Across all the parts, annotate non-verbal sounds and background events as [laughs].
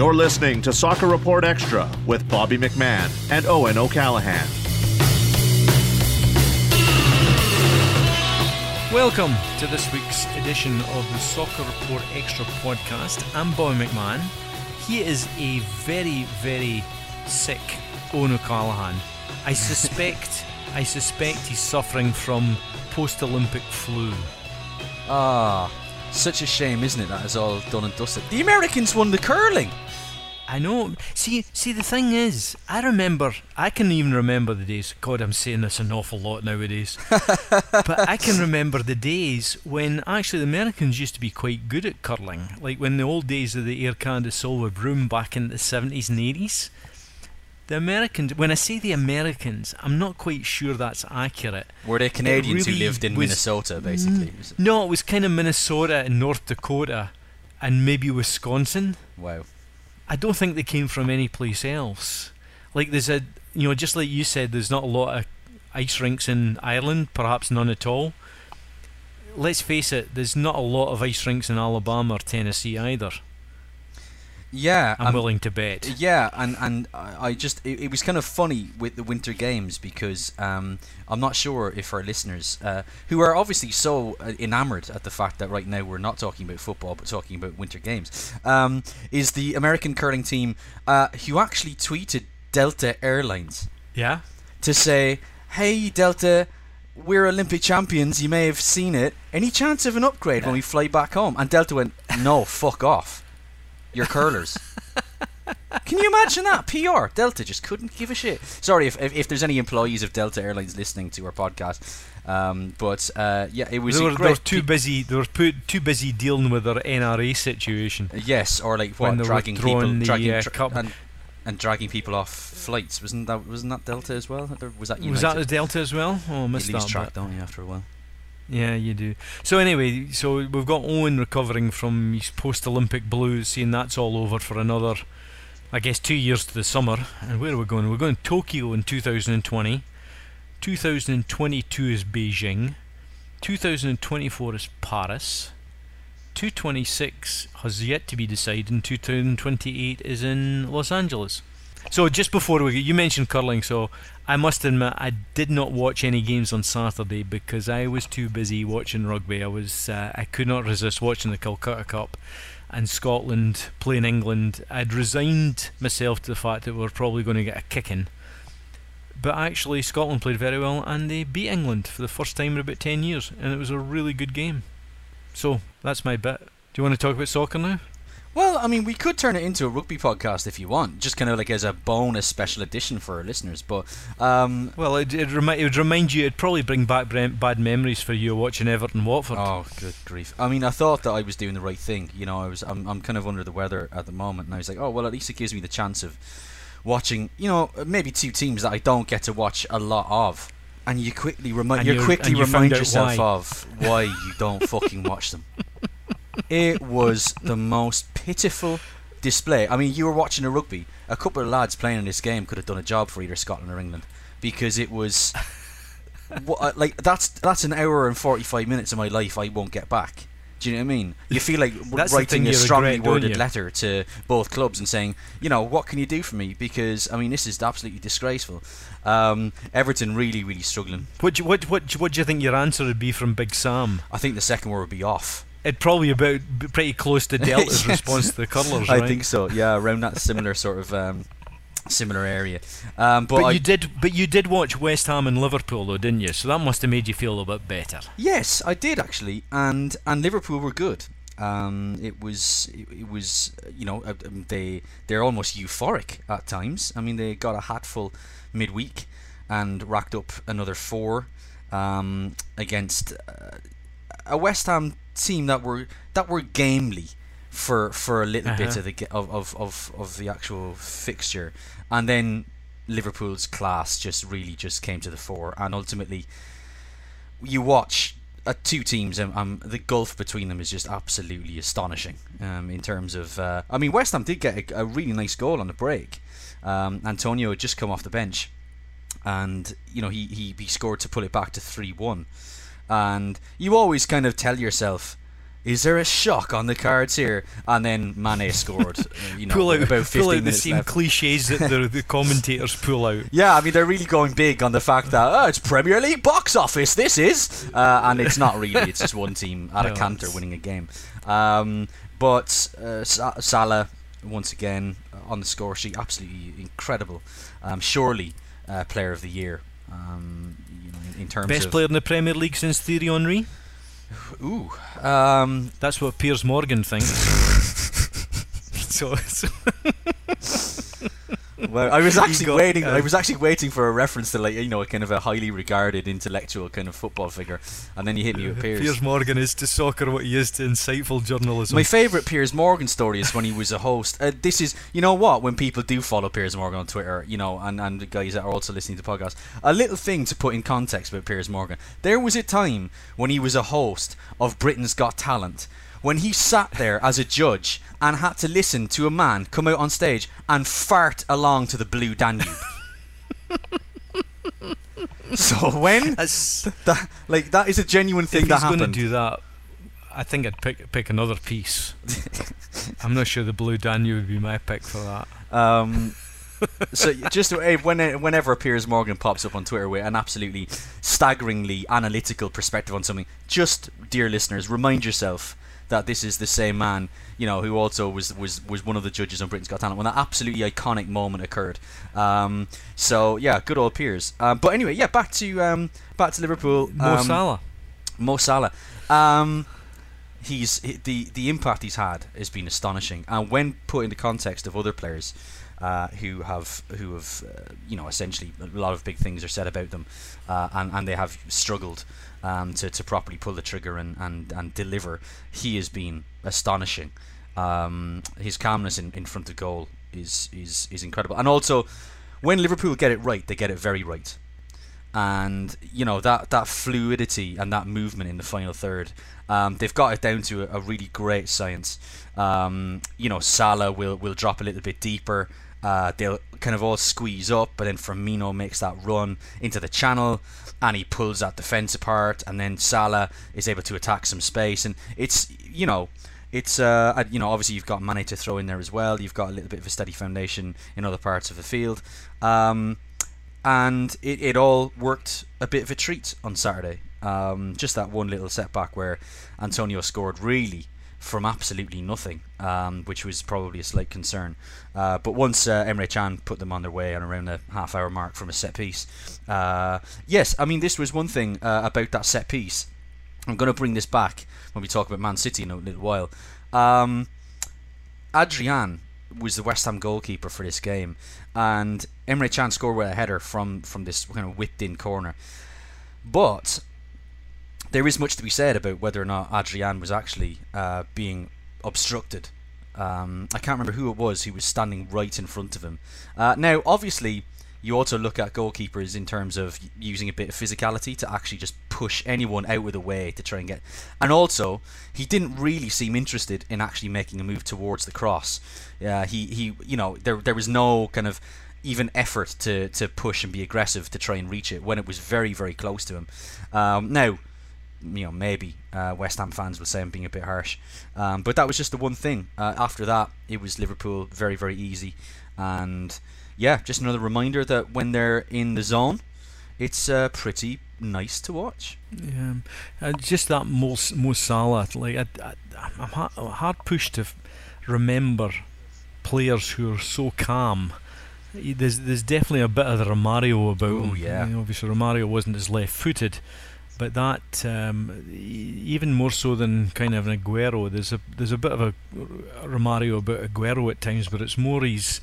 You're listening to Soccer Report Extra with Bobby McMahon and Owen O'Callaghan. Welcome to this week's edition of the Soccer Report Extra podcast. I'm Bobby McMahon. He is a very, very sick Owen O'Callaghan. I [laughs] suspect, I suspect he's suffering from post-Olympic flu. Ah, such a shame, isn't it? That is all done and dusted. The Americans won the curling. I know. See, see, the thing is, I remember. I can even remember the days. God, I'm saying this an awful lot nowadays. [laughs] but I can remember the days when actually the Americans used to be quite good at curling. Like when the old days of the Air Canada Silver Broom back in the 70s and 80s. The Americans. When I say the Americans, I'm not quite sure that's accurate. Were they Canadians really who lived in was- Minnesota, basically? It- No, it was kind of Minnesota and North Dakota, and maybe Wisconsin. Wow. I don't think they came from any place else. Like there's a, you know, just like you said, there's not a lot of ice rinks in Ireland, perhaps none at all. Let's face it, there's not a lot of ice rinks in Alabama or Tennessee either. Yeah, I'm um, willing to bet. Yeah, and and I just it, it was kind of funny with the winter games because um, I'm not sure if our listeners uh, who are obviously so uh, enamored at the fact that right now we're not talking about football but talking about winter games um, is the American curling team uh, who actually tweeted Delta Airlines Yeah. to say, "Hey Delta." We're Olympic champions. You may have seen it. Any chance of an upgrade when we fly back home? And Delta went, "No, fuck off. You're curlers." [laughs] Can you imagine that? PR Delta just couldn't give a shit. Sorry if, if, if there's any employees of Delta Airlines listening to our podcast, um, but uh, yeah, it was They a were, they were great. too busy. They were put, too busy dealing with their NRA situation. yes, or like when what they were dragging throwing people, the, dragging uh, dra- cup. and, and dragging people off flights. Wasn't that wasn't that Delta as well? Or Was that United? Was that the Delta as well? Oh, I you missed lose that. track, don't you? After a while. Yeah, you do. So anyway, so we've got Owen recovering from his post-Olympic blues, seeing that's all over for another, I guess, two years to the summer. And where are we going? We're going to Tokyo in 2020. 2022 is Beijing. 2024 is Paris. 226 has yet to be decided, and 2028 is in Los Angeles. So just before we, you mentioned curling, so I must admit I did not watch any games on Saturday because I was too busy watching rugby. I was uh, I could not resist watching the Calcutta Cup and Scotland playing England. I'd resigned myself to the fact that we were probably going to get a kicking. But actually, Scotland played very well and they beat England for the first time in about 10 years, and it was a really good game. So, that's my bit. Do you want to talk about soccer now? Well, I mean, we could turn it into a rugby podcast if you want, just kind of like as a bonus special edition for our listeners. But um, Well, it, it, remi- it would remind you, it'd probably bring back bad memories for you watching Everton Watford. Oh, good grief! I mean, I thought that I was doing the right thing. You know, I was. I'm, I'm kind of under the weather at the moment, and I was like, oh well, at least it gives me the chance of watching. You know, maybe two teams that I don't get to watch a lot of, and you quickly remind you quickly remind yourself why. of why you don't fucking watch them. [laughs] It was the most pitiful display. I mean, you were watching a rugby. A couple of lads playing in this game could have done a job for either Scotland or England because it was [laughs] what, uh, like that's that's an hour and forty five minutes of my life I won't get back. Do you know what I mean? You feel like [laughs] writing a strongly regret, worded letter to both clubs and saying, you know, what can you do for me? Because I mean, this is absolutely disgraceful. Um, Everton really, really struggling. What, do you- what, what, what do you think your answer would be from Big Sam? I think the second word would be off. It'd probably about pretty close to Delta's [laughs] Yes. response to the curlers, I right? think so. Yeah, around that similar sort of um, similar area. Um, but But I, you did, but you did watch West Ham and Liverpool, though, didn't you? So that must have made you feel a bit better. Yes, I did actually, and and Liverpool were good. Um, it was it, it was you know uh, um, they they're almost euphoric at times. I mean they got a hatful midweek and racked up another four um, against uh, a West Ham team that were that were gamely for for a little bit Uh-huh. of the of, of, of, of the actual fixture, and then Liverpool's class just really just came to the fore, and ultimately you watch uh, two teams, um, um, the gulf between them is just absolutely astonishing. Um, in terms of, uh, I mean, West Ham did get a, a really nice goal on the break. Um, Antonio had just come off the bench, and you know he, he he scored to pull it back to three one. And you always kind of tell yourself, is there a shock on the cards here? And then Mane scored. [laughs] uh, You know, pull out, about 15 pull out the same left. cliches that the, the [laughs] commentators pull out. Yeah, I mean they're really going big on the fact that oh, it's Premier League box office. This is, uh, and it's not really. It's just one team at [laughs] No, a canter winning a game. Um, but uh, Sa- Salah once again uh, on the score sheet, absolutely incredible. Um, surely uh, player of the year. Um, in, terms Best of player in the Premier League since Thierry Henry. ooh, um, That's what Piers Morgan thinks. [laughs] [laughs] so, so [laughs] Well, I was [laughs] actually got, waiting. I uh, was actually waiting for a reference to like you know a kind of a highly regarded intellectual kind of football figure, and then you hit me with Piers. Piers Morgan is to soccer what he is to insightful journalism. My favourite Piers Morgan story is when he was a host. Uh, this is, you know what, when people do follow Piers Morgan on Twitter, you know, and, and the guys that are also listening to podcasts, a little thing to put in context about Piers Morgan. There was a time when he was a host of Britain's Got Talent, when he sat there as a judge and had to listen to a man come out on stage and fart along to the Blue Danube. [laughs] so when That's, that, like that is a genuine thing if that he's going to happened. do that, I think I'd pick pick another piece. [laughs] I'm not sure the Blue Danube would be my pick for that. Um, [laughs] so just uh, when, whenever Piers Morgan pops up on Twitter with an absolutely staggeringly analytical perspective on something, just dear listeners, remind yourself that this is the same man, you know, who also was was, was one of the judges on Britain's Got Talent when that absolutely iconic moment occurred. Um, so yeah, good old Piers. Um, but anyway, yeah, back to um, back to Liverpool. Mo Um, Salah. Mo Salah. Um, he's he, the the impact he's had has been astonishing, and when put in the context of other players uh, who have who have uh, you know essentially a lot of big things are said about them, uh, and and they have struggled um, to to properly pull the trigger and and and deliver. He has been astonishing. Um, his calmness in, in front of goal is is is incredible, and also when Liverpool get it right, they get it very right and you know that that fluidity and that movement in the final third, um, they've got it down to a, a really great science. Um, you know, Salah will will drop a little bit deeper. Uh, they'll kind of all squeeze up, but then Firmino makes that run into the channel, and he pulls that defense apart, and then Salah is able to attack some space, and it's you know. It's uh, you know obviously you've got Mane to throw in there as well. You've got a little bit of a steady foundation in other parts of the field. Um, and it, it all worked a bit of a treat on Saturday. Um, just that one little setback where Antonio scored really from absolutely nothing, um, which was probably a slight concern. Uh, but once uh, Emre Can put them on their way and around the half hour mark from a set piece, uh, yes, I mean, this was one thing uh, about that set piece. I'm going to bring this back when we talk about Man City in a little while. Um, Adrian was the West Ham goalkeeper for this game, and Emre Can scored with a header from from this kind of whipped in corner. But there is much to be said about whether or not Adrian was actually uh, being obstructed. Um, I can't remember who it was who was standing right in front of him. Uh, now, obviously, you also look at goalkeepers in terms of using a bit of physicality to actually just push anyone out of the way to try and get. And also, he didn't really seem interested in actually making a move towards the cross. Yeah, he, he you know there there was no kind of even effort to to push and be aggressive to try and reach it when it was very very close to him. Um, now you know, maybe uh, West Ham fans will say I'm being a bit harsh, um, but that was just the one thing. Uh, after that, it was Liverpool very, very easy, and yeah, just another reminder that when they're in the zone, it's uh, pretty nice to watch. Yeah, uh, just that Mo, Mo Salah. Like I, I, I'm hard pushed to remember players who are so calm. There's there's definitely a bit of the Romario about Ooh, him. yeah. You know, obviously Romario wasn't as left-footed, but that um, even more so than kind of an Aguero. There's a there's a bit of a Romario about Aguero at times, but it's more he's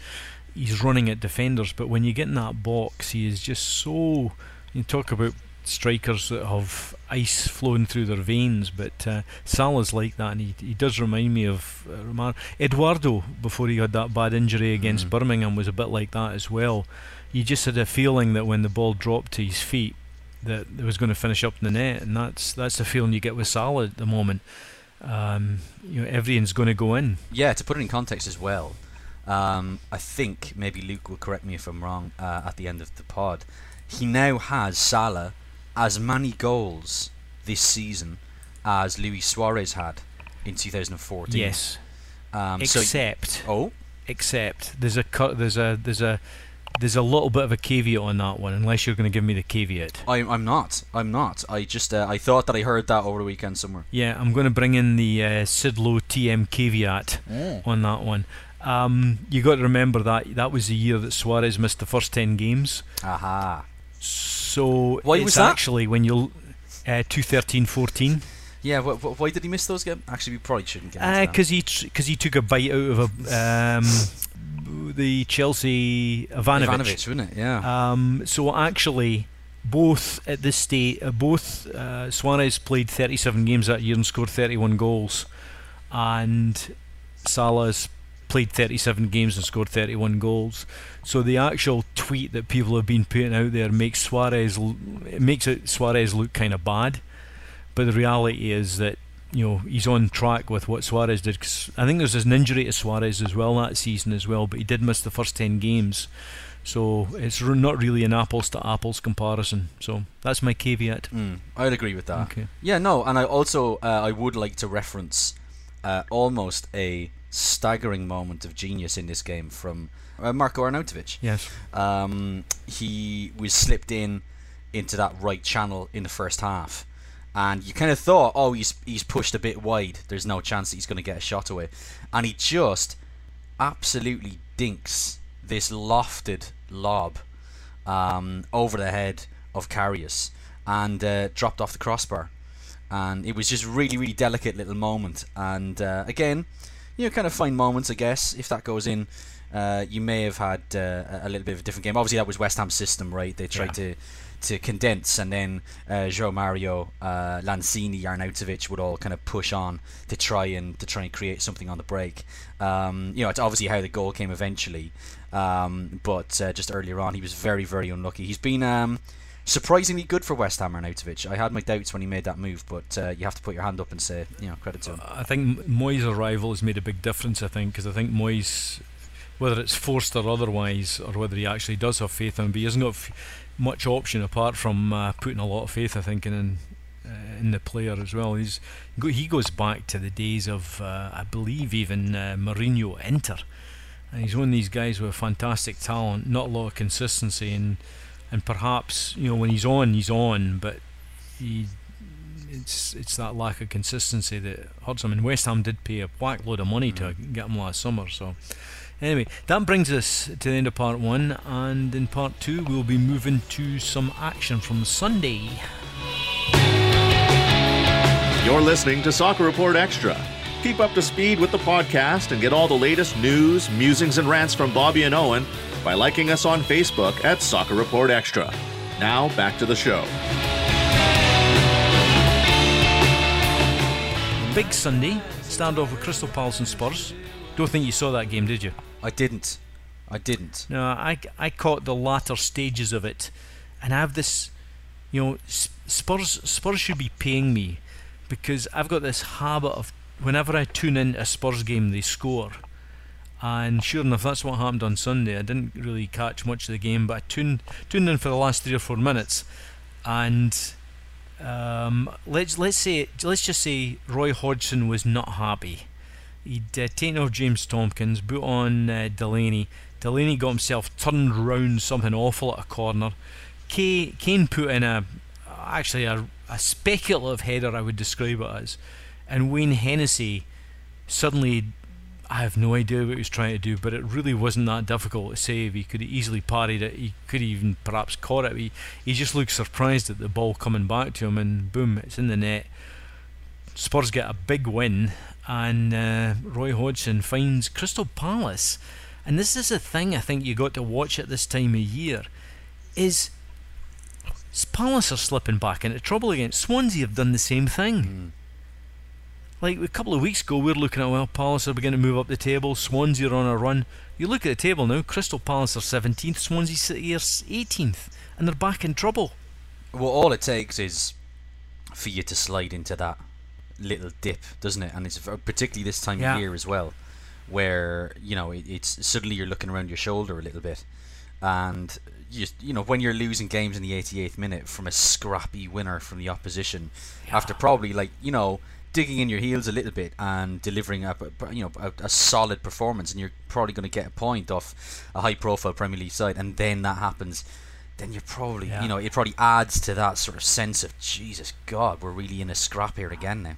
he's running at defenders. But when you get in that box, he is just so. You talk about strikers that have ice flowing through their veins, but uh, Salah's like that, and he, he does remind me of uh, Romar- Eduardo before he had that bad injury against Mm. Birmingham was a bit like that as well. You just had a feeling that when the ball dropped to his feet, that was going to finish up in the net, and that's that's the feeling you get with Salah at the moment. Um, you know, everything's going to go in. Yeah, to put it in context as well, um, I think maybe Luke will correct me if I'm wrong uh, at the end of the pod. He now has Salah as many goals this season as Luis Suarez had in 2014. Yes. Um, so- Except, oh, except there's a. There's a there's a there's a little bit of a caveat on that one. Unless you're going to give me the caveat. I'm, I'm not. I'm not. I just uh, I thought that I heard that over the weekend somewhere. Yeah, I'm going to bring in the uh, Sid Lowe TM caveat on that one. Um, you got to remember that that was the year that Suarez missed the first ten games. Aha. So Why it's was that? actually when you uh, 2013-14 Yeah. Wh- wh- why did he miss those games? Actually, we probably shouldn't get into that. because he because he took a bite out of a um, the Chelsea Ivanovic. Ivanovic, wouldn't it? Yeah. Um, so actually, both at this state, uh, both uh, Suarez played 37 games that year and scored 31 goals, and Salah's played 37 games and scored 31 goals. So the actual tweet that people have been putting out there makes Suarez l- makes it Suarez look kind of bad, but the reality is that you know he's on track with what Suarez did. 'cause I think there's an injury to Suarez as well that season as well, but he did miss the first 10 games. So it's not really an apples to apples comparison. So that's my caveat. Mm, I'd agree with that. Okay. Yeah, no, and I also uh, I would like to reference uh, almost a staggering moment of genius in this game from uh, Marco Arnautovic. Yes. Um, he was slipped in into that right channel in the first half, and you kind of thought, oh, he's he's pushed a bit wide. There's no chance that he's going to get a shot away, and he just absolutely dinks this lofted lob um, over the head of Karius and uh, dropped off the crossbar. And it was just really, really delicate little moment. And uh, again, you know, kind of fine moments, I guess. If that goes in, uh, you may have had uh, a little bit of a different game. Obviously, that was West Ham's system, right? They tried Yeah. to to condense, and then uh, Joao Mario, uh, Lanzini, Arnautovic would all kind of push on to try and to try and create something on the break. Um, you know, it's obviously how the goal came eventually, um, but uh, just earlier on, he was very, very unlucky. He's been um, surprisingly good for West Ham, Arnautovic. I had my doubts when he made that move, but uh, you have to put your hand up and say, you know, credit to him. I think Moyes' arrival has made a big difference. I think because I think Moyes, whether it's forced or otherwise, or whether he actually does have faith in him, but he hasn't got much option apart from uh, putting a lot of faith. I think in uh, in the player as well. He's he goes back to the days of uh, I believe even uh, Mourinho Inter, and he's one of these guys with fantastic talent, not a lot of consistency, and and perhaps you know when he's on, he's on, but he it's it's that lack of consistency that hurts him. And West Ham did pay a whack load of money to get him last summer. So anyway, that brings us to the end of part one, and in part two we'll be moving to some action from Sunday. You're listening to Soccer Report Extra. Keep up to speed with the podcast and get all the latest news, musings, and rants from Bobby and Owen by liking us on Facebook at Soccer Report Extra. Now, back to the show. Big Sunday standoff with Crystal Palace and Spurs. Don't think you saw that game, did you? I didn't. I didn't. No, I, I caught the latter stages of it, and I have this, you know, Spurs Spurs should be paying me because I've got this habit of whenever I tune in a Spurs game, they score, and sure enough, that's what happened on Sunday. I didn't really catch much of the game, but I tuned tuned in for the last three or four minutes, and um, let's let's say let's just say Roy Hodgson was not happy. He'd uh, taken off James Tomkins, put on uh, Delaney. Delaney got himself turned round something awful at a corner. Kay, Kane put in a actually a, a speculative header, I would describe it as, and Wayne Hennessy suddenly. I have no idea what he was trying to do, but it really wasn't that difficult to save. He could have easily parried it. He could even perhaps caught it. He, he just looked surprised at the ball coming back to him, and boom, it's in the net. Spurs get a big win, and uh, Roy Hodgson finds Crystal Palace. And this is a thing I think you got to watch at this time of year. Is Palace are slipping back into trouble again. Swansea have done the same thing. Mm. Like a couple of weeks ago, we were looking at well, Palace are beginning to move up the table. Swansea are on a run. You look at the table now. Crystal Palace are 17th. Swansea City are 18th, and they're back in trouble. Well, all it takes is for you to slide into that little dip, doesn't it? And it's particularly this time Yeah. of year as well, where you know it, it's suddenly you're looking around your shoulder a little bit, and you you know when you're losing games in the 88th minute from a scrappy winner from the opposition, after probably like you know digging in your heels a little bit and delivering a you know a, a solid performance, and you're probably going to get a point off a high-profile Premier League side, and then that happens, then you're probably Yeah. you know it probably adds to that sort of sense of Jesus God, we're really in a scrap here again now.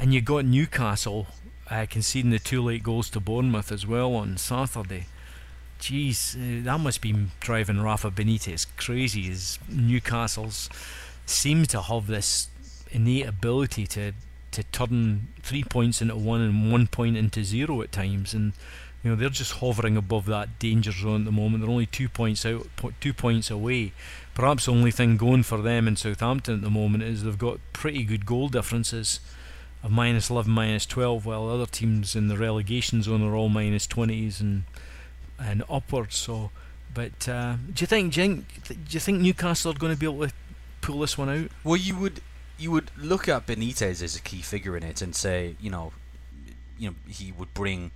And you got Newcastle uh, conceding the two late goals to Bournemouth as well on Saturday. Jeez, uh, that must be driving Rafa Benitez crazy. As Newcastle's seems to have this innate ability to to turn three points into one and one point into zero at times, and you know they're just hovering above that danger zone at the moment. They're only two points out, two points away. Perhaps the only thing going for them in Southampton at the moment is they've got pretty good goal differences of minus 11, minus 12, while other teams in the relegation zone are all minus 20s and and upwards. So, but uh, do you think do you think, do you think Newcastle are going to be able to pull this one out? Well, you would you would look at Benitez as a key figure in it and say, you know, you know, he would bring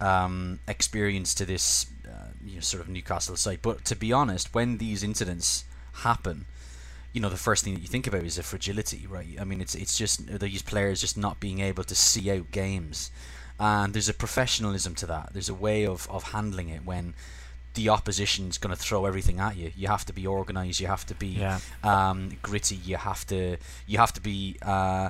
um, experience to this, uh, you know, sort of Newcastle side. But to be honest, when these incidents happen, you know, the first thing that you think about is the fragility, right? I mean, it's it's just these players just not being able to see out games, and there's a professionalism to that. There's a way of of handling it when the opposition's going to throw everything at you. You have to be organised. You have to be Yeah. um, gritty. You have to you have to be uh,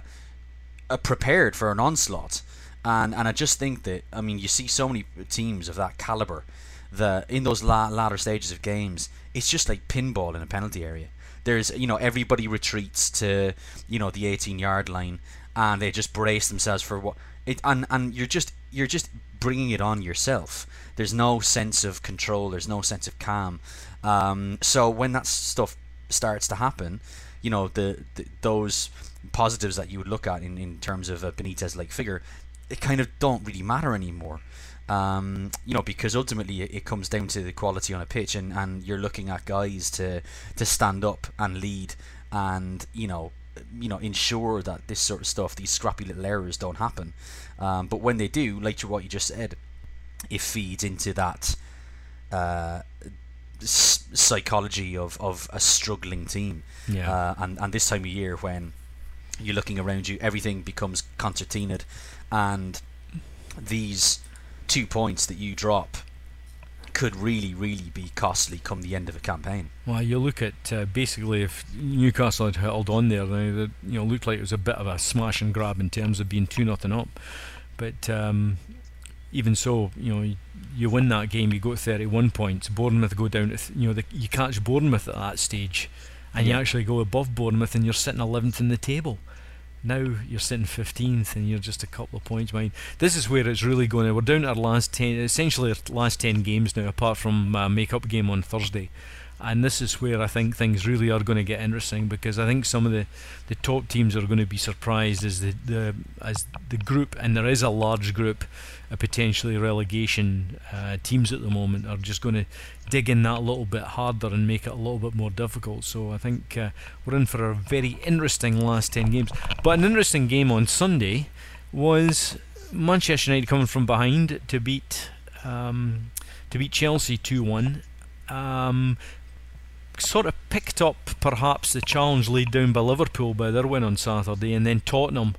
uh, prepared for an onslaught. And and I just think that I mean you see so many teams of that caliber that in those la- latter stages of games it's just like pinball in a penalty area. There's you know everybody retreats to you know the 18 yard line and they just brace themselves for what it and and you're just you're just bringing it on yourself. There's no sense of control. There's no sense of calm. Um, so when that stuff starts to happen, you know the, the those positives that you would look at in, in terms of a Benitez like figure, it kind of don't really matter anymore. Um, you know, because ultimately it, it comes down to the quality on a pitch, and, and you're looking at guys to to stand up and lead, and you know, you know, ensure that this sort of stuff, these scrappy little errors, don't happen. Um, but when they do, like what you just said, it feeds into that uh, s- psychology of, of a struggling team. Yeah. Uh, and, and this time of year when you're looking around you, everything becomes concertinaed, and these two points that you drop could really, really be costly come the end of a campaign. Well, you look at uh, basically if Newcastle had held on there, you know looked like it was a bit of a smash and grab in terms of being two nothing up. But um, even so, you know, you, you win that game, you go to 31 points. Bournemouth go down to th- you know the, you catch Bournemouth at that stage, and you actually go above Bournemouth, and you're sitting 11th in the table. Now you're sitting 15th, and you're just a couple of points behind. This is where it's really going. We're down to our last 10, essentially our last 10 games now, apart from a make-up game on Thursday and this is where I think things really are going to get interesting because I think some of the, the top teams are going to be surprised as the, the as the group and there is a large group of potentially relegation uh, teams at the moment are just going to dig in that little bit harder and make it a little bit more difficult. So I think uh, we're in for a very interesting last ten games. But an interesting game on Sunday was Manchester United coming from behind to beat um, to beat Chelsea two one. Um, sort of picked up perhaps the challenge laid down by Liverpool by their win on Saturday, and then Tottenham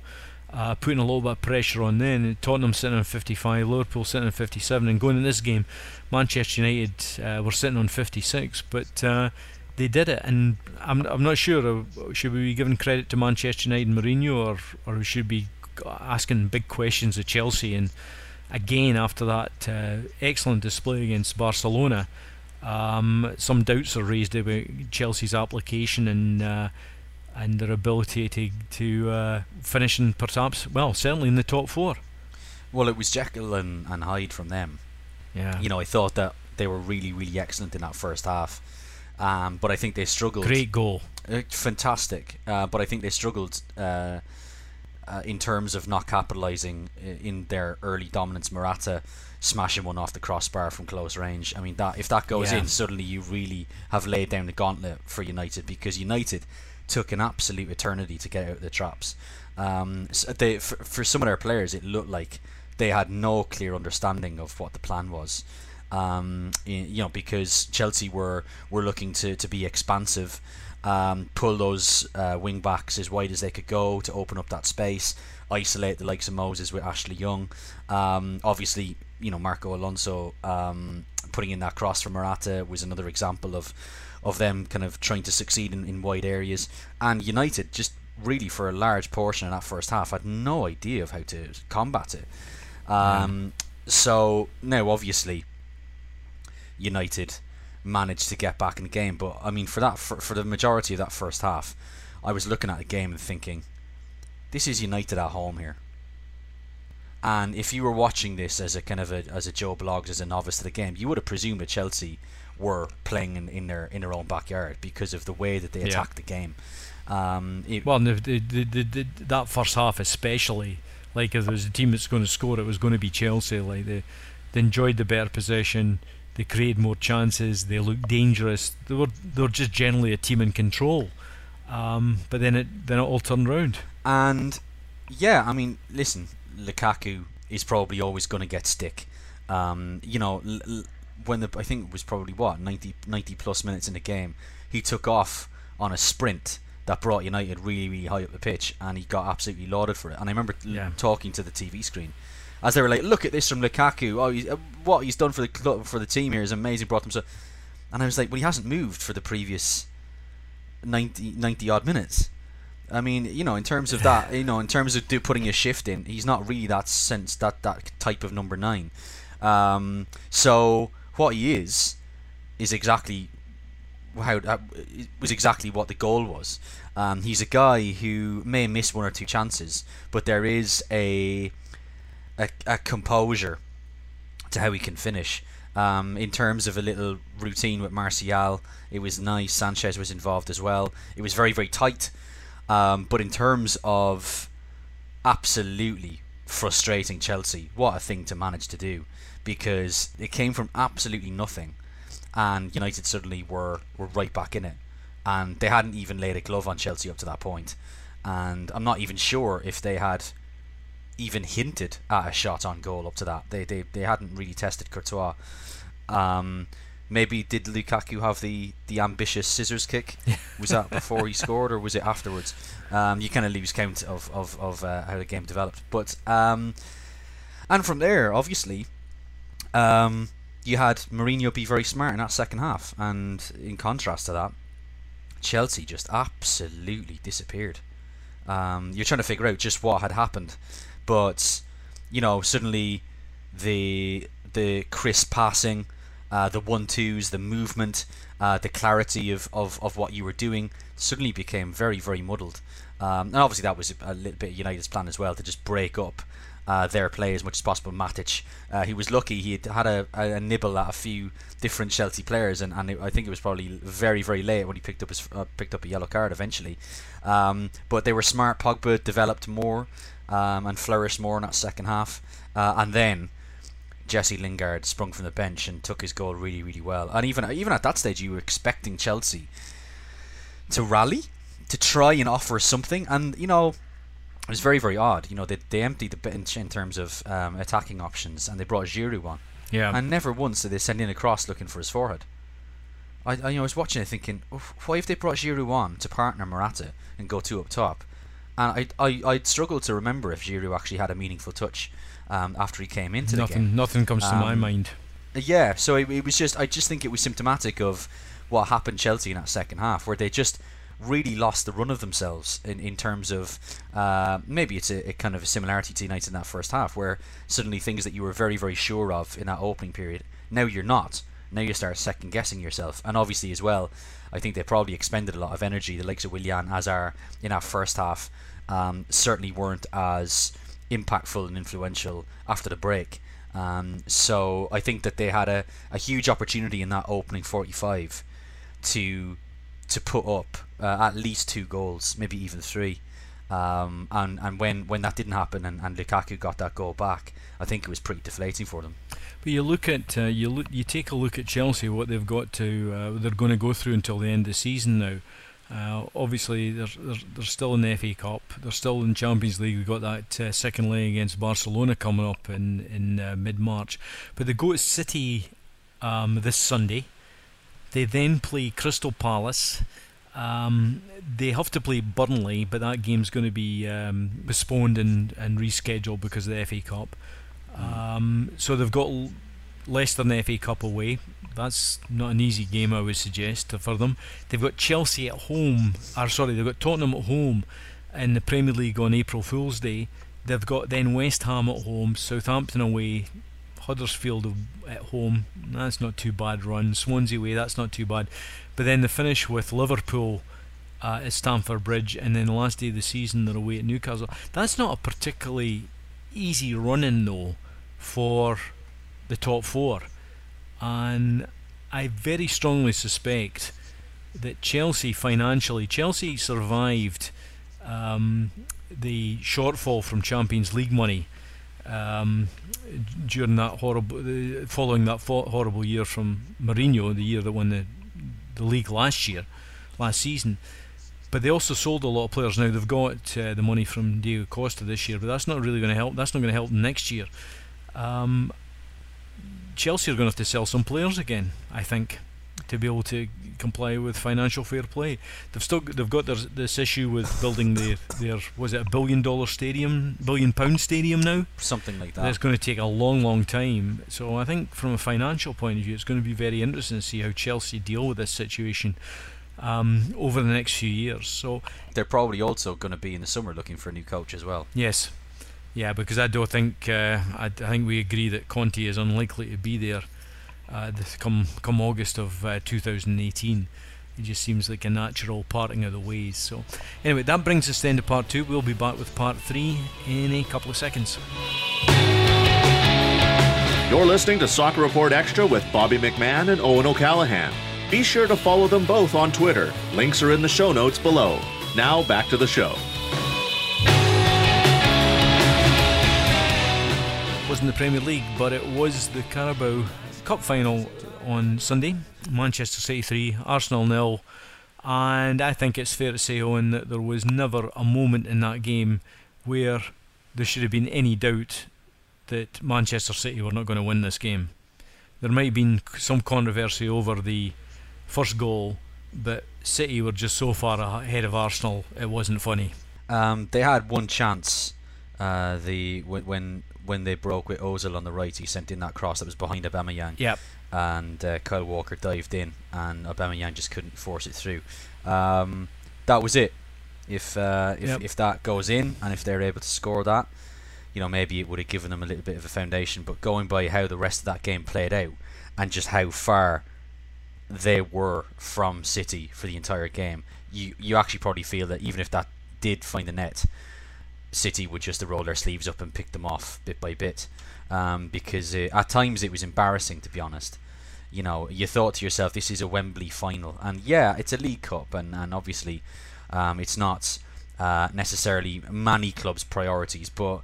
uh, putting a little bit of pressure on them. Tottenham sitting on 55, Liverpool sitting on 57, and going in this game, Manchester United uh, were sitting on 56, but. Uh, they did it, and I'm I'm not sure. Uh, should we be giving credit to Manchester United and Mourinho, or or should we be asking big questions of Chelsea? And again, after that uh, excellent display against Barcelona, um, some doubts are raised about Chelsea's application and uh, and their ability to to uh, finish in perhaps well certainly in the top four. Well, it was Jekyll and, and Hyde from them. Yeah, You know, I thought that they were really, really excellent in that first half. Um, but I think they struggled. great goal. Uh, fantastic. Uh, but I think they struggled uh, uh, in terms of not capitalising in their early dominance. Morata smashing one off the crossbar from close range. I mean, that if that goes Yeah. in, suddenly you really have laid down the gauntlet for United because United took an absolute eternity to get out of the traps. Um, so they, for, for some of their players, it looked like they had no clear understanding of what the plan was. Um, you know, because Chelsea were were looking to, to be expansive, um, pull those uh, wing backs as wide as they could go to open up that space, isolate the likes of Moses with Ashley Young. Um, obviously, you know Marco Alonso um, putting in that cross for Morata was another example of of them kind of trying to succeed in, in wide areas. And United just really for a large portion of that first half had no idea of how to combat it. Um, So now, obviously, United managed to get back in the game. But I mean, for that, for, for the majority of that first half, I was looking at the game and thinking, this is United at home here. And if you were watching this as a kind of a as a Joe Bloggs as a novice to the game, you would have presumed that Chelsea were playing in, in their in their own backyard because of the way that they Yeah. attacked the game. Um, it- Well, the, the, the, the, the, that first half especially, like if there was a team that's going to score, it was going to be Chelsea. Like they, they enjoyed the better possession, they created more chances, they looked dangerous. They were they were just generally a team in control. Um, but then it then it all turned round. And yeah, I mean, listen, Lukaku is probably always going to get stick. Um, you know, when the I think it was probably what 90, 90 plus minutes in the game, he took off on a sprint that brought United really, really high up the pitch, and he got absolutely lauded for it. And I remember Yeah. talking to the TV screen as they were like, "Look at this from Lukaku! Oh, he's, uh, what he's done for the club, for the team here is amazing. Brought them so." And I was like, "Well, he hasn't moved for the previous 90, 90 odd minutes." I mean, you know, in terms of that, you know, in terms of putting a shift in, he's not really that sense that that type of number nine. Um, so what he is is exactly how uh, was exactly what the goal was. Um, he's a guy who may miss one or two chances, but there is a a, a composure to how he can finish. Um, in terms of a little routine with Martial, it was nice. Sanchez was involved as well. It was very very tight. Um, but in terms of absolutely frustrating Chelsea, what a thing to manage to do because it came from absolutely nothing, and United suddenly were were right back in it, and they hadn't even laid a glove on Chelsea up to that point, and I'm not even sure if they had even hinted at a shot on goal up to that. They they, they hadn't really tested Courtois. Um, maybe did Lukaku have the, the ambitious scissors kick? Was that before he [laughs] scored or was it afterwards? Um, you kind of lose count of of, of uh, how the game developed. But um, and from there, obviously, um, you had Mourinho be very smart in that second half, and in contrast to that, Chelsea just absolutely disappeared. Um, you're trying to figure out just what had happened, but you know suddenly the the crisp passing, uh, the one twos, the movement, uh, the clarity of, of, of what you were doing suddenly became very very muddled. Um, and obviously that was a little bit United's plan as well to just break up uh, their play as much as possible. Matic, uh, he was lucky; he had had a, a, a nibble at a few different Chelsea players, and, and it, I think it was probably very, very late when he picked up his uh, picked up a yellow card eventually. Um, but they were smart. Pogba developed more um, and flourished more in that second half, uh, and then Jesse Lingard sprung from the bench and took his goal really, really well. And even even at that stage, you were expecting Chelsea to rally, to try and offer something, and you know it was very, very odd. You know, they, they emptied the bench in terms of um, attacking options, and they brought Giroud on, Yeah. and never once did they send in a cross looking for his forehead. I, I, you know, I was watching it thinking, why have they brought Giroud on to partner Morata and go two up top? And I, I, I'd struggle to remember if Giroud actually had a meaningful touch um, after he came into the game. nothing nothing comes to my Um, mind. Yeah, so it, it was just I just think it was symptomatic of what happened Chelsea in that second half, where they just really lost the run of themselves in, in terms of uh, maybe it's a, a kind of a similarity to United in that first half, where suddenly things that you were very very sure of in that opening period, now you're not. Now you start second guessing yourself, and obviously as well, I think they probably expended a lot of energy. The likes of Willian, Hazard in that first half, um, certainly weren't as impactful and influential after the break. Um, so I think that they had a, a huge opportunity in that opening 45 to to put up uh, at least two goals, maybe even three. Um, and and when, when that didn't happen and, and Lukaku got that goal back, I think it was pretty deflating for them. But you look at uh, you look you take a look at Chelsea, what they've got to uh, they're going to go through until the end of the season now. Uh, obviously, they're, they're they're still in the FA Cup. They're still in Champions League. We've got that uh, second leg against Barcelona coming up in in uh, mid March. But they go to City um, this Sunday. They then play Crystal Palace. Um, they have to play Burnley, but that game's going to be um, postponed and, and rescheduled because of the FA Cup. Um, so they've got Leicester in the FA Cup away. That's not an easy game, I would suggest, for them. They've got Chelsea at home, or sorry, they've got Tottenham at home in the Premier League on April Fool's Day. They've got then West Ham at home, Southampton away, Huddersfield at home. That's not too bad run. Swansea away, that's not too bad. But then the finish with Liverpool uh, at Stamford Bridge, and then the last day of the season they're away at Newcastle. That's not a particularly easy running though for the top four, and I very strongly suspect that Chelsea financially, Chelsea survived um, the shortfall from Champions League money um, during that horrible, following that horrible year from Mourinho, the year that won the the league last year, last season. But they also sold a lot of players. Now they've got uh, the money from Diego Costa this year, but that's not really going to help. That's not going to help next year. Um, Chelsea are going to have to sell some players again, I think, to be able to comply with financial fair play. They've still they've got their, this issue with building their their was it a billion dollar stadium, billion pound stadium now, something like that. That's going to take a long, long time. So I think from a financial point of view, it's going to be very interesting to see how Chelsea deal with this situation. Um, over the next few years, so they're probably also going to be in the summer looking for a new coach as well. Yes, yeah, because I don't think uh, I, I, think we agree that Conte is unlikely to be there uh, this come come August of uh, 2018. It just seems like a natural parting of the ways. So, anyway, that brings us to part two. We'll be back with part three in a couple of seconds. You're listening to Soccer Report Extra with Bobby McMahon and Owen O'Callaghan. Be sure to follow them both on Twitter. Links are in the show notes below. Now back to the show. Wasn't the Premier League, but it was the Carabao Cup final on Sunday. Manchester City 3, Arsenal nil. And I think it's fair to say, Owen, that there was never a moment in that game where there should have been any doubt that Manchester City were not going to win this game. There might have been some controversy over the first goal, but City were just so far ahead of Arsenal, it wasn't funny. Um, they had one chance. Uh, the when when they broke with Ozil on the right, he sent in that cross that was behind Aubameyang. Yep. And uh, Kyle Walker dived in, and Aubameyang just couldn't force it through. Um, that was it. If uh, if yep. if that goes in, and if they're able to score that, you know maybe it would have given them a little bit of a foundation. But going by how the rest of that game played out, and just how far they were from City for the entire game, you you actually probably feel that even if that did find the net, City would just roll their sleeves up and pick them off bit by bit. Um, because uh, at times it was embarrassing, to be honest. You know, you thought to yourself, this is a Wembley final. And yeah, it's a League Cup, and, and obviously um, it's not uh, necessarily many clubs' priorities, but.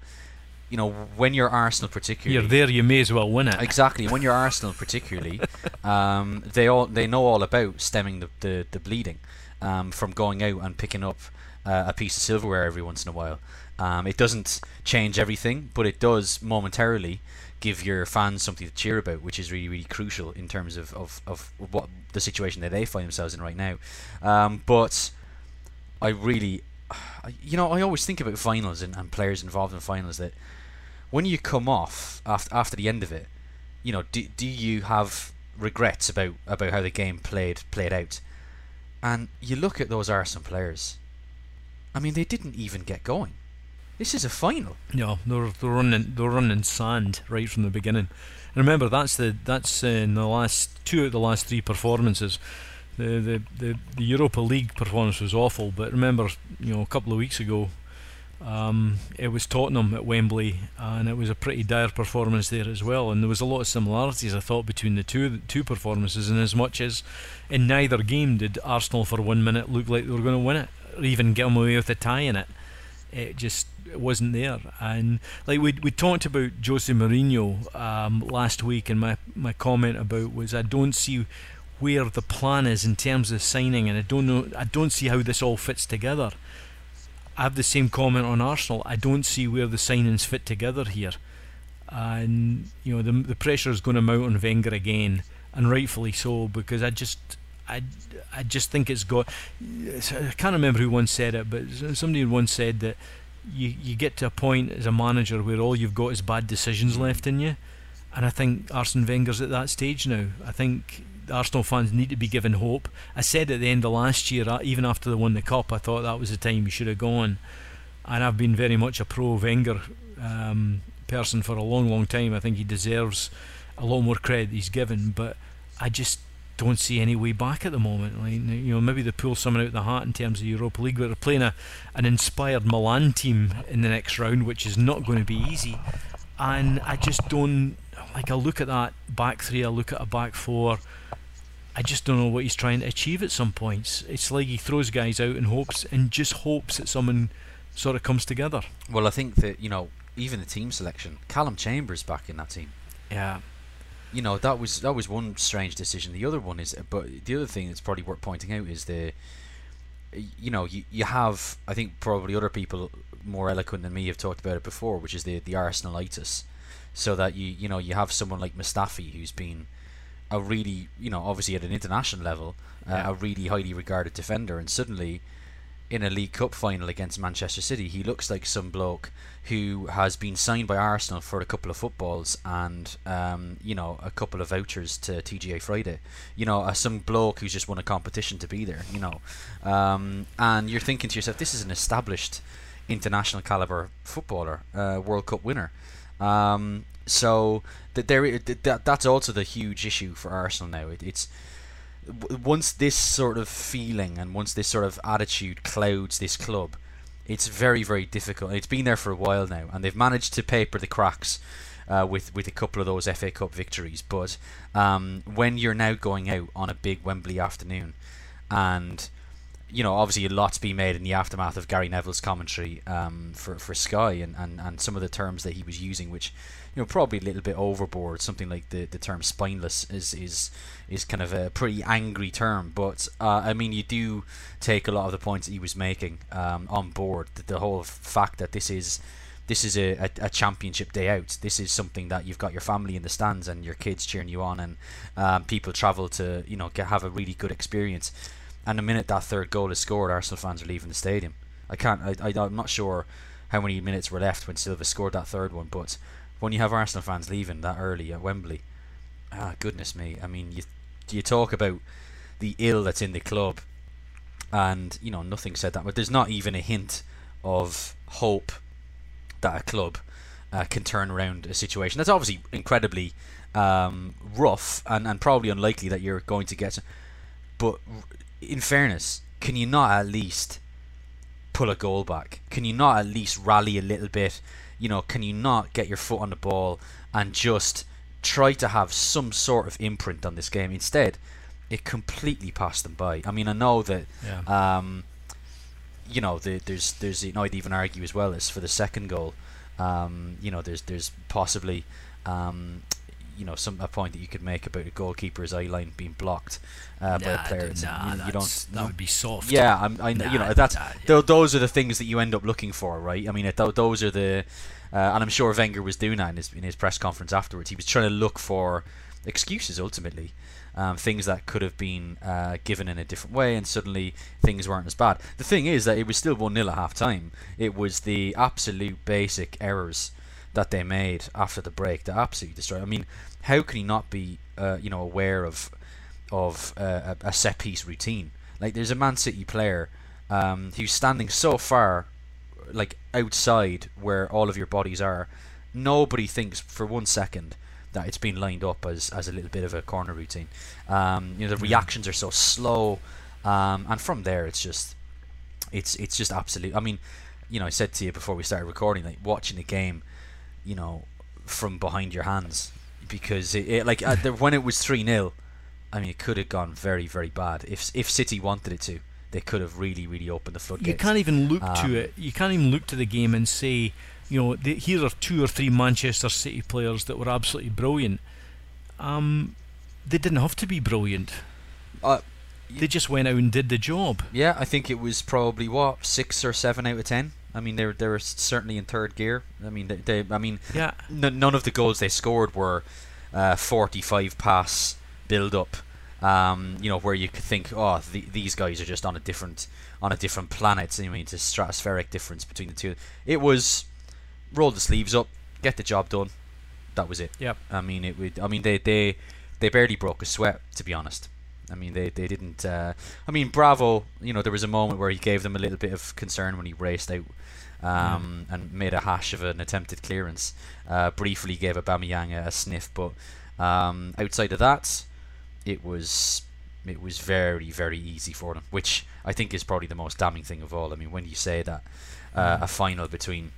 You know, when you're Arsenal, particularly, you're there. You may as well win it. Exactly. When you're Arsenal, particularly, [laughs] um, they all they know all about stemming the the, the bleeding um, from going out and picking up uh, a piece of silverware every once in a while. Um, it doesn't change everything, but it does momentarily give your fans something to cheer about, which is really, really crucial in terms of, of, of what the situation that they find themselves in right now. Um, but I really, you know, I always think about finals and, and players involved in finals that when you come off after after the end of it, you know, do, do you have regrets about, about how the game played played out? And you look at those Arsenal players. I mean, they didn't even get going. This is a final. Yeah, they're they're running they're running sand right from the beginning. And remember, that's the that's uh, in the last two of the last three performances. The, the the the Europa League performance was awful, but remember, you know, a couple of weeks ago, um, it was Tottenham at Wembley, and it was a pretty dire performance there as well. And there was a lot of similarities, I thought, between the two the two performances. And as much as in neither game did Arsenal for one minute look like they were going to win it, or even get away with a tie in it, it just wasn't there. And like we we talked about Jose Mourinho um, last week, and my my comment about was I don't see where the plan is in terms of signing, and I don't know I don't see how this all fits together. I have the same comment on Arsenal. I don't see where the signings fit together here, and you know the the pressure is going to mount on Wenger again, and rightfully so because I just I, I just think it's got. I can't remember who once said it, but somebody once said that you you get to a point as a manager where all you've got is bad decisions left in you, and I think Arsene Wenger's at that stage now. I think Arsenal fans need to be given hope. I said at the end of last year, uh, even after they won the cup, I thought that was the time you should have gone, and I've been very much a pro Wenger um, person for a long, long time. I think he deserves a lot more credit he's given, but I just don't see any way back at the moment. Like you know, maybe they pull someone out of the hat in terms of Europa League, but they're playing a an inspired Milan team in the next round, which is not going to be easy. And I just don't like. I look at that back three. I look at a back four. I just don't know what he's trying to achieve at some points. It's like he throws guys out and hopes and just hopes that someone sort of comes together. Well, I think that you know even the team selection, Callum Chambers back in that team. Yeah, you know that was that was one strange decision. The other one is, but the other thing that's probably worth pointing out is the, you know, you you have I think probably other people more eloquent than me have talked about it before, which is the the Arsenalitis, so that you you know you have someone like Mustafi who's been a really you know obviously at an international level uh, yeah. a really highly regarded defender, and suddenly in a League Cup final against Manchester City, he looks like some bloke who has been signed by Arsenal for a couple of footballs and um, you know a couple of vouchers to TGI Friday. You know, uh, some bloke who's just won a competition to be there. You know, um, and you're thinking to yourself, this is an established international caliber footballer, uh, World Cup winner. Um, so that there, that that's also the huge issue for Arsenal now. It, it's once this sort of feeling and once this sort of attitude clouds this club, it's very very difficult. It's been there for a while now, and they've managed to paper the cracks. Uh, with with a couple of those FA Cup victories, but um, when you're now going out on a big Wembley afternoon, and you know obviously a lot's been made in the aftermath of Gary Neville's commentary um, for for Sky and, and, and some of the terms that he was using, which you know probably a little bit overboard. Something like the, the term spineless is is is kind of a pretty angry term, but uh, I mean you do take a lot of the points that he was making um, on board. The, the, whole fact that this is this is a, a, a, championship day out. This is something that you've got your family in the stands and your kids cheering you on, and um, people travel to you know get, have a really good experience. And the minute that third goal is scored, Arsenal fans are leaving the stadium. I can't. I, I I'm not sure how many minutes were left when Silva scored that third one, but when you have Arsenal fans leaving that early at Wembley, ah, goodness me! I mean, you you talk about the ill that's in the club, and you know nothing said that, but there's not even a hint of hope that a club uh, can turn around a situation. That's obviously incredibly um, rough and, and probably unlikely that you're going to get. But in fairness, can you not at least pull a goal back? Can you not at least rally a little bit? You know, can you not get your foot on the ball and just try to have some sort of imprint on this game? Instead, it completely passed them by. I mean, I know that, yeah. um, you know, the, there's there's you know I'd even argue as well as for the second goal, um, you know, there's there's possibly um, you know some a point that you could make about a goalkeeper's eye line being blocked uh, nah, by a player. Nah, you, you don't. That would be soft. Yeah, I'm, I, nah, you know that's nah, yeah. those are the things that you end up looking for, right? I mean, th- those are the, uh, and I'm sure Wenger was doing that in his in his press conference afterwards. He was trying to look for excuses ultimately. Um, things that could have been uh, given in a different way, and suddenly things weren't as bad. The thing is that it was still 1 0 at half time. It was the absolute basic errors that they made after the break that absolutely destroyed. I mean, how can he not be, uh, you know, aware of of uh, a, a, set piece routine? Like, there's a Man City player um, who's standing so far, like outside where all of your bodies are. Nobody thinks for one second that it's been lined up as, as a little bit of a corner routine. Um, you know, the reactions are so slow, um, and from there, it's just, it's it's just absolute. I mean, you know, I said to you before we started recording, like watching the game you know, from behind your hands because it, it like uh, when it was three 0 I mean, it could have gone very, very bad if if City wanted it to. They could have really, really opened the floodgates. You can't even look um, to it. You can't even look to the game and say, you know, the, here are two or three Manchester City players that were absolutely brilliant. Um, they didn't have to be brilliant. Uh, they just went out and did the job. Yeah, I think it was probably what six or seven out of ten. I mean, they are they were certainly in third gear. I mean, they, they I mean, yeah. N- none of the goals they scored were uh, 45 pass build up. Um, you know, where you could think, oh, the, these guys are just on a different on a different planet. I mean, it's a stratospheric difference between the two. It was roll the sleeves up, get the job done. That was it. Yep. I mean, it would. I mean, they they they barely broke a sweat, to be honest. I mean, they, they didn't. Uh, I mean, Bravo. You know, there was a moment where he gave them a little bit of concern when he raced out um, and made a hash of an attempted clearance. Uh, briefly gave Aubameyang a, a sniff, but um, outside of that, it was it was very very easy for them, which I think is probably the most damning thing of all. I mean, when you say that uh, a final between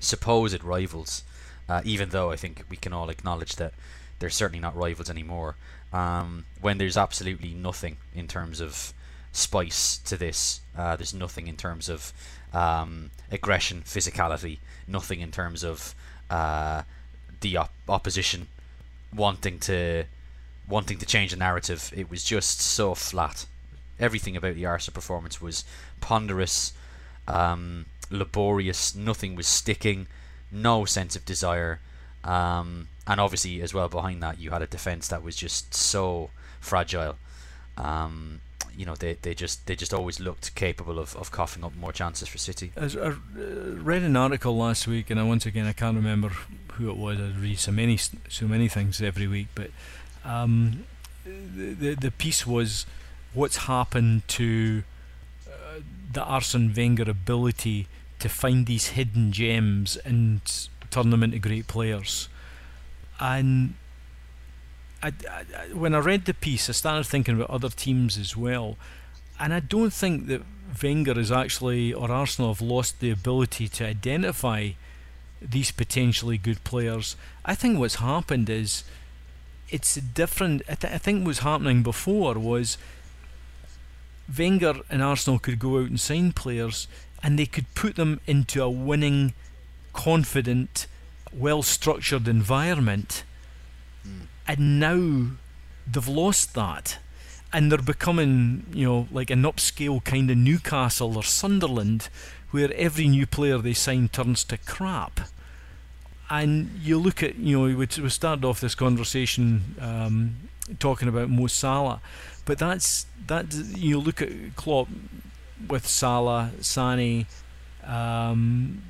supposed rivals, uh, even though I think we can all acknowledge that they're certainly not rivals anymore. Um, when there's absolutely nothing in terms of spice to this, uh, there's nothing in terms of um, aggression, physicality, nothing in terms of uh, the op- opposition wanting to wanting to change the narrative. It was just so flat. Everything about the Arsenal performance was ponderous, um, laborious. Nothing was sticking. No sense of desire. Um, and obviously, as well behind that, you had a defense that was just so fragile. Um, you know, they, they just they just always looked capable of, of coughing up more chances for City. I, I read an article last week, and I once again I can't remember who it was. I read so many so many things every week, but um, the, the the piece was what's happened to uh, the Arsene Wenger ability to find these hidden gems and turn them into great players. And I, I, when I read the piece, I started thinking about other teams as well, and I don't think that Wenger is actually or Arsenal have lost the ability to identify these potentially good players. I think what's happened is it's different. I, th- I think what's happening before was Wenger and Arsenal could go out and sign players, and they could put them into a winning, confident, well-structured environment. And now they've lost that. And they're becoming you know like an upscale kind of Newcastle or Sunderland where every new player they sign turns to crap. And you look at you know we, we started off this conversation um, talking about Mo Salah but that's that you look at Klopp with Salah Mane um,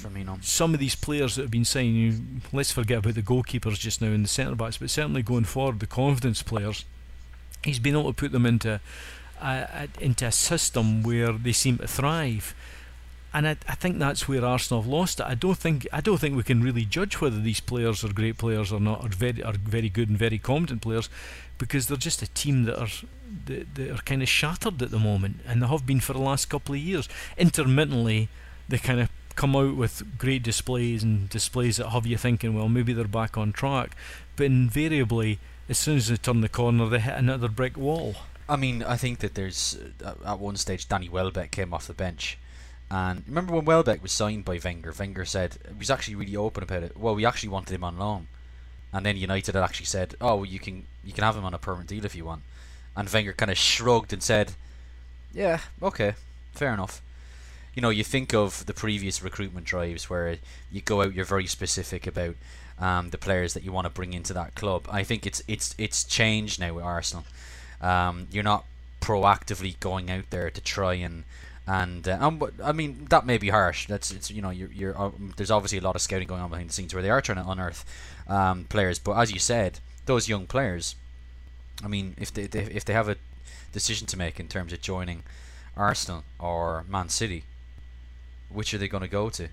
Firmino. Some of these players that have been signed, let's forget about the goalkeepers just now and the centre backs, but certainly going forward, the confidence players, he's been able to put them into a, a, into a system where they seem to thrive. And I, I think that's where Arsenal have lost it. I don't think I don't think we can really judge whether these players are great players or not, or very are very good and very competent players, because they're just a team that are that, that are kind of shattered at the moment, and they have been for the last couple of years. Intermittently, they kind of come out with great displays and displays that have you thinking, well, maybe they're back on track. But invariably, as soon as they turn the corner, they hit another brick wall. I mean, I think that there's uh, at one stage Danny Welbeck came off the bench, and remember when Welbeck was signed by Wenger? Wenger said he was actually really open about it. Well, we actually wanted him on loan, and then United had actually said, "Oh, well, you can you can have him on a permanent deal if you want," and Wenger kind of shrugged and said, "Yeah, okay, fair enough." You know, you think of the previous recruitment drives where you go out, you're very specific about um, the players that you want to bring into that club. I think it's it's it's changed now with Arsenal. Um, you're not proactively going out there to try and and uh, um, I mean that may be harsh. That's it's you know you're, you're uh, there's obviously a lot of scouting going on behind the scenes where they are trying to unearth um, players. But as you said, those young players, I mean, if they, they if they have a decision to make in terms of joining Arsenal or Man City, which are they going to go to?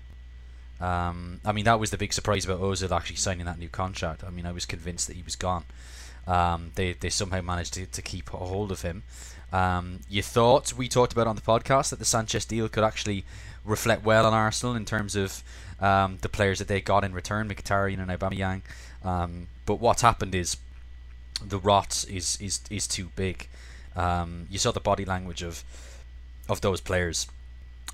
Um, I mean, that was the big surprise about Ozil actually signing that new contract. I mean, I was convinced that he was gone. Um, they they somehow managed to, to keep a hold of him. Um, you thought we talked about on the podcast that the Sanchez deal could actually reflect well on Arsenal in terms of um, the players that they got in return, Mkhitaryan and Aubameyang. Um, but what's happened is the rot is is is too big. Um, you saw the body language of of those players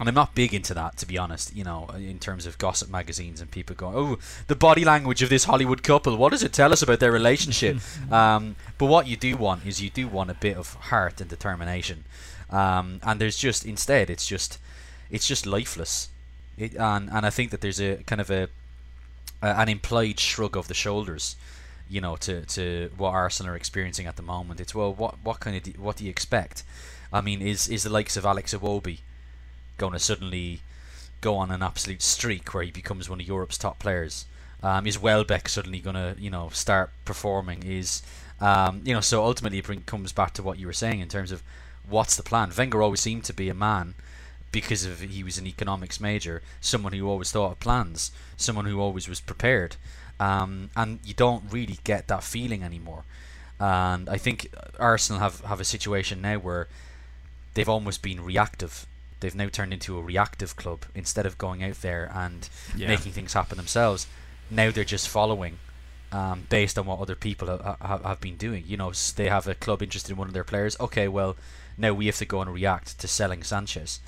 and I'm not big into that, to be honest. You know, in terms of gossip magazines and people going, "Oh, the body language of this Hollywood couple. What does it tell us about their relationship?" [laughs] um, but what you do want is you do want a bit of heart and determination. Um, and there's just instead, it's just, it's just lifeless. It, and and I think that there's a kind of a, a an implied shrug of the shoulders you know, to, to what Arsenal are experiencing at the moment. It's well, what what kind of do, what do you expect? I mean, is is the likes of Alex Iwobi going to suddenly go on an absolute streak where he becomes one of Europe's top players? Um, is Welbeck suddenly going to you know start performing? Is um, you know so ultimately it comes back to what you were saying in terms of what's the plan. Wenger always seemed to be a man because of he was an economics major, someone who always thought of plans, someone who always was prepared, um, and you don't really get that feeling anymore. And I think Arsenal have have a situation now where they've almost been reactive. They've now turned into a reactive club instead of going out there and Yeah. making things happen themselves. Now they're just following um, based on what other people ha- ha- have been doing. You know, they have a club interested in one of their players. Okay, well, now we have to go and react to selling Sanchez.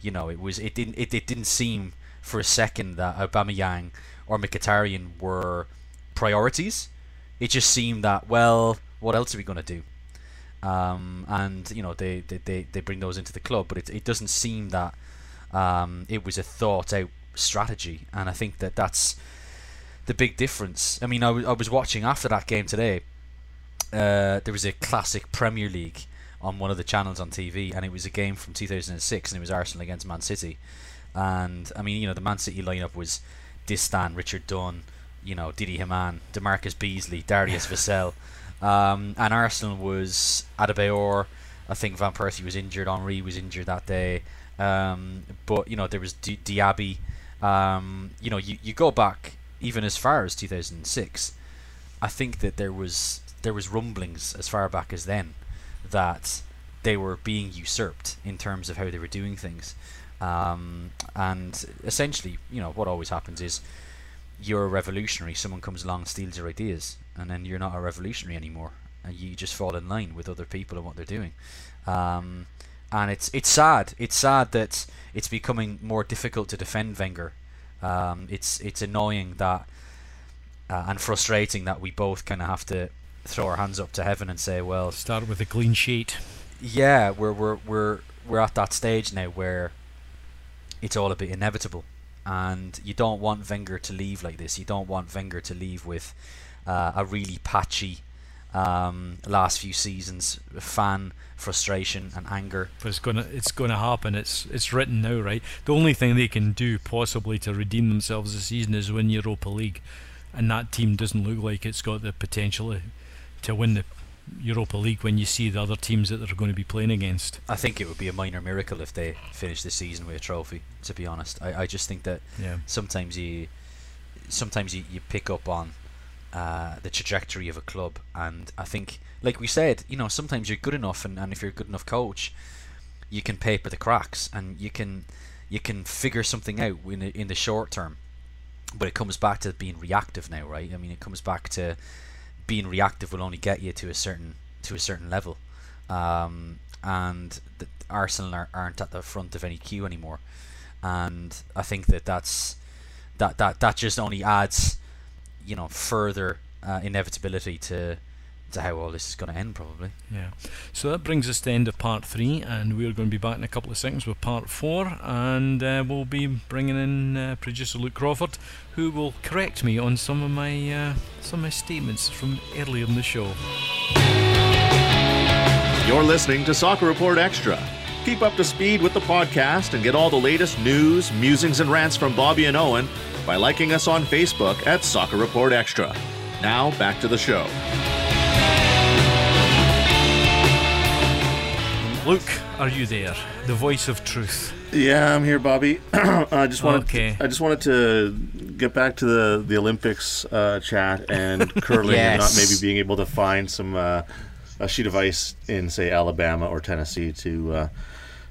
You know, it was it didn't it, it didn't seem for a second that Aubameyang or Mkhitaryan were priorities. It just seemed that well, what else are we going to do? Um, and you know they, they, they, they bring those into the club, but it, it doesn't seem that um, it was a thought out strategy, and I think that that's the big difference. I mean, I I was watching after that game today. Uh, there was a classic Premier League on one of the channels on TV, and it was a game from 2006, and it was Arsenal against Man City. And I mean, you know, the Man City lineup was Distin, Richard Dunne, you know, Didi Hamann, DaMarcus Beasley, Darius Vassell, um, and Arsenal was Adebayor. I think Van Persie was injured. Henry was injured that day. Um, but you know, there was D- Diaby. Um, you know, you, you go back even as far as 2006. I think that there was there was rumblings as far back as then that they were being usurped in terms of how they were doing things. Um, and essentially, you know, what always happens is you're a revolutionary. Someone comes along steals your ideas, and then you're not a revolutionary anymore, and you just fall in line with other people and what they're doing. Um, and it's it's sad. It's sad that it's becoming more difficult to defend Wenger. Um, it's it's annoying that uh, and frustrating that we both kind of have to throw our hands up to heaven and say, well, Start with a clean sheet. yeah, we're we're we're we're at that stage now where it's all a bit inevitable, and you don't want Wenger to leave like this. You don't want Wenger to leave with uh, a really patchy um, last few seasons, fan frustration and anger. But it's gonna it's gonna happen. It's it's written now, right? The only thing they can do possibly to redeem themselves this season is win Europa League, and that team doesn't look like it's got the potential to- win the Europa League when you see the other teams that they're going to be playing against. I think it would be a minor miracle if they finish the season with a trophy. To be honest, I, I just think that Yeah. sometimes you sometimes you, you pick up on uh, the trajectory of a club. And I think like we said you know sometimes you're good enough and, and if you're a good enough coach you can paper the cracks and you can you can figure something out in the, in the short term. But it comes back to being reactive now right? I mean it comes back to being reactive will only get you to a certain to a certain level. Um, and the, Arsenal are, aren't at the front of any queue anymore. And I think that that's that that that just only adds you know further uh, inevitability to to how all this is going to end probably Yeah. So that brings us to the end of part three, and we're going to be back in a couple of seconds with part four, and uh, we'll be bringing in uh, producer Luke Crawford, who will correct me on some of my uh, some of my statements from earlier in the show. You're listening to Soccer Report Extra. Keep up to speed with the podcast and get all the latest news, musings, and rants from Bobby and Owen by liking us on Facebook at Soccer Report Extra. Now, back to the show. Luke, are you there? The voice of truth. Yeah, I'm here, Bobby. [clears throat] I just wanted Okay. I just wanted to get back to the the Olympics uh, chat and [laughs] curling, and not maybe being able to find some uh, a sheet of ice in say Alabama or Tennessee to uh,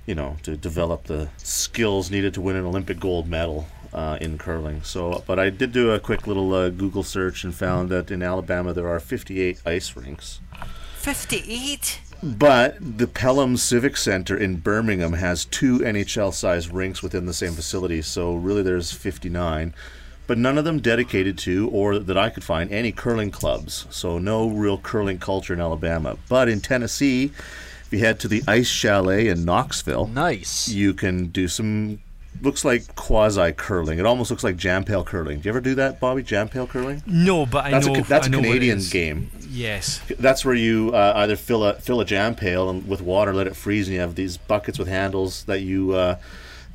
you know to develop the skills needed to win an Olympic gold medal. Uh, in curling, so but I did do a quick little uh, Google search and found that in Alabama there are 58 ice rinks. 58? But the Pelham Civic Center in Birmingham has two NHL sized rinks within the same facility, so really there's 59. But none of them dedicated to, or that I could find, any curling clubs. So no real curling culture in Alabama. But in Tennessee, if you head to the Ice Chalet in Knoxville, nice you can do some looks like quasi curling. It almost looks like jam pail curling. Do you ever do that, Bobby? Jam pail curling? No, but I That's know a that's I a know what it Canadian game. Yes. That's where you uh, either fill a fill a jam pail and with water, let it freeze, and you have these buckets with handles that you uh,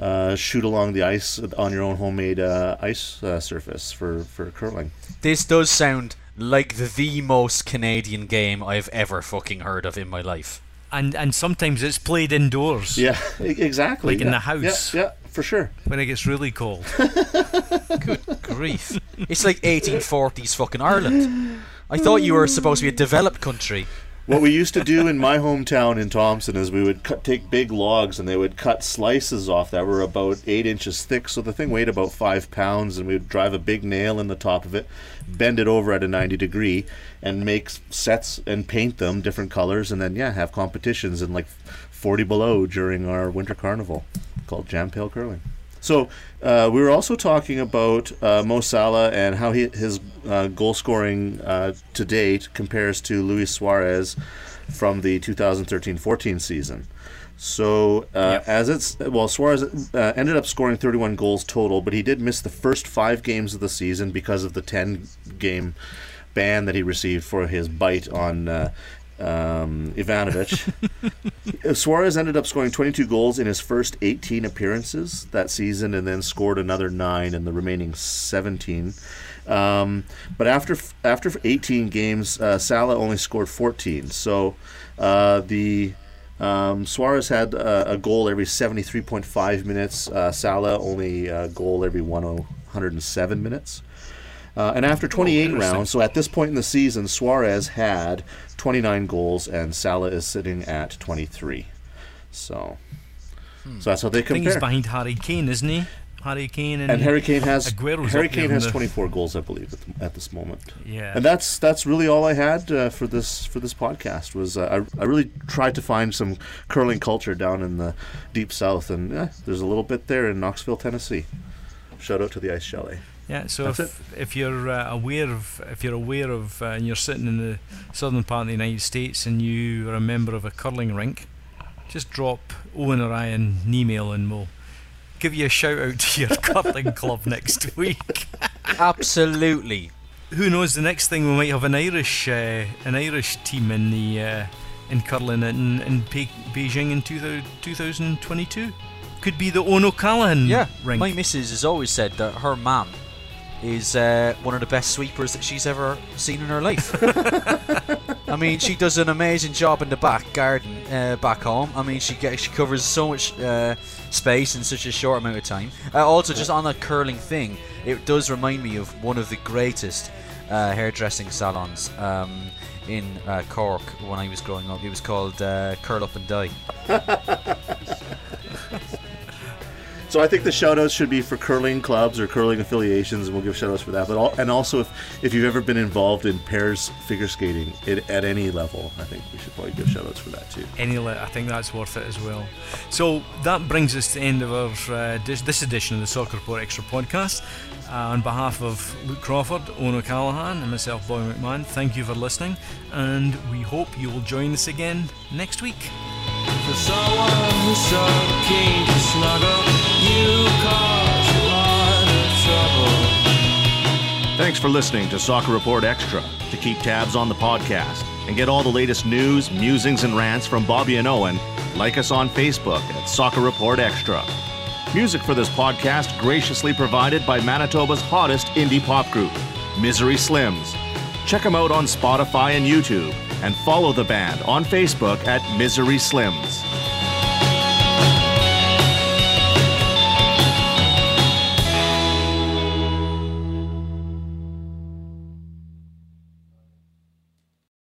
uh, shoot along the ice on your own homemade uh, ice uh, surface for for curling. This does sound like the, the most Canadian game I've ever fucking heard of in my life. And and sometimes it's played indoors Yeah, [laughs] exactly. Like in the house. Yeah, yeah, for sure. when it gets really cold. [laughs] Good grief. It's like 1840s fucking Ireland. I thought you were supposed to be a developed country. What we used to do in my hometown in Thompson is we would cut, take big logs and they would cut slices off that were about eight inches thick. So the thing weighed about five pounds, and we would drive a big nail in the top of it, bend it over at a 90 degree, and make sets and paint them different colors, and then yeah, have competitions in like 40 below during our winter carnival called Jam Pail Curling. So uh, we were also talking about uh, Mo Salah and how he, his uh, goal scoring uh, to date compares to Luis Suarez from the 2013-14 season. So uh, as it's well, Suarez uh, ended up scoring 31 goals total, but he did miss the first five games of the season because of the 10 game ban that he received for his bite on uh, um, Ivanovic. [laughs] Suarez ended up scoring 22 goals in his first 18 appearances that season, and then scored another nine in the remaining 17. Um, but after after 18 games, uh, Salah only scored 14. So uh, the um, Suarez had uh, a goal every 73.5 minutes. Uh, Salah only a goal every 107 minutes. Uh, and after 28 interesting. rounds, so at this point in the season, Suarez had 29 goals, and Salah is sitting at 23. So, so that's how they compare. I think he's behind Harry Kane, isn't he? Harry Kane and, And Harry Kane has Aguero's Harry Kane has the- 24 goals, I believe, at, the, at this moment. Yeah. And that's that's really all I had uh, for this for this podcast. Was uh, I I really tried to find some curling culture down in the deep south, and eh, there's a little bit there in Knoxville, Tennessee. Shout out to the Ice Chalet. Yeah, so That's if, if you're uh, aware of if you're aware of uh, and you're sitting in the southern part of the United States and you are a member of a curling rink, just drop Owen or I an email and we'll give you a shout out to your [laughs] curling club next week. Absolutely. Who knows? The next thing we might have an Irish uh, an Irish team in the uh, in curling in in Pe- Beijing in 2000, 2022. Could be the Owen O'Callaghan Yeah. rink. My missus has always said that her mum is uh, one of the best sweepers that she's ever seen in her life. [laughs] I mean, she does an amazing job in the back garden uh, back home. I mean, she gets, she covers so much uh, space in such a short amount of time. Uh, also, just on that curling thing, it does remind me of one of the greatest uh, hairdressing salons um, in uh, Cork when I was growing up. It was called uh, Curl Up and Die. [laughs] So I think the shout outs should be for curling clubs or curling affiliations, and we'll give shout outs for that. But all, and also if, if you've ever been involved in pairs figure skating at, at any level, I think we should probably give shout outs for that too. any lit, I think that's worth it as well. So that brings us to the end of our uh, dis- this edition of the Soccer Report Extra podcast. Uh, on behalf of Luke Crawford, Owen O'Callaghan, and myself, Bobby McMahon, thank you for listening, and we hope you will join us again next week. Thanks for listening to Soccer Report Extra. To keep tabs on the podcast and get all the latest news, musings, and rants from Bobby and Owen, like us on Facebook at Soccer Report Extra. Music for this podcast graciously provided by Manitoba's hottest indie pop group, Misery Slims. Check them out on Spotify and YouTube, and follow the band on Facebook at Misery Slims.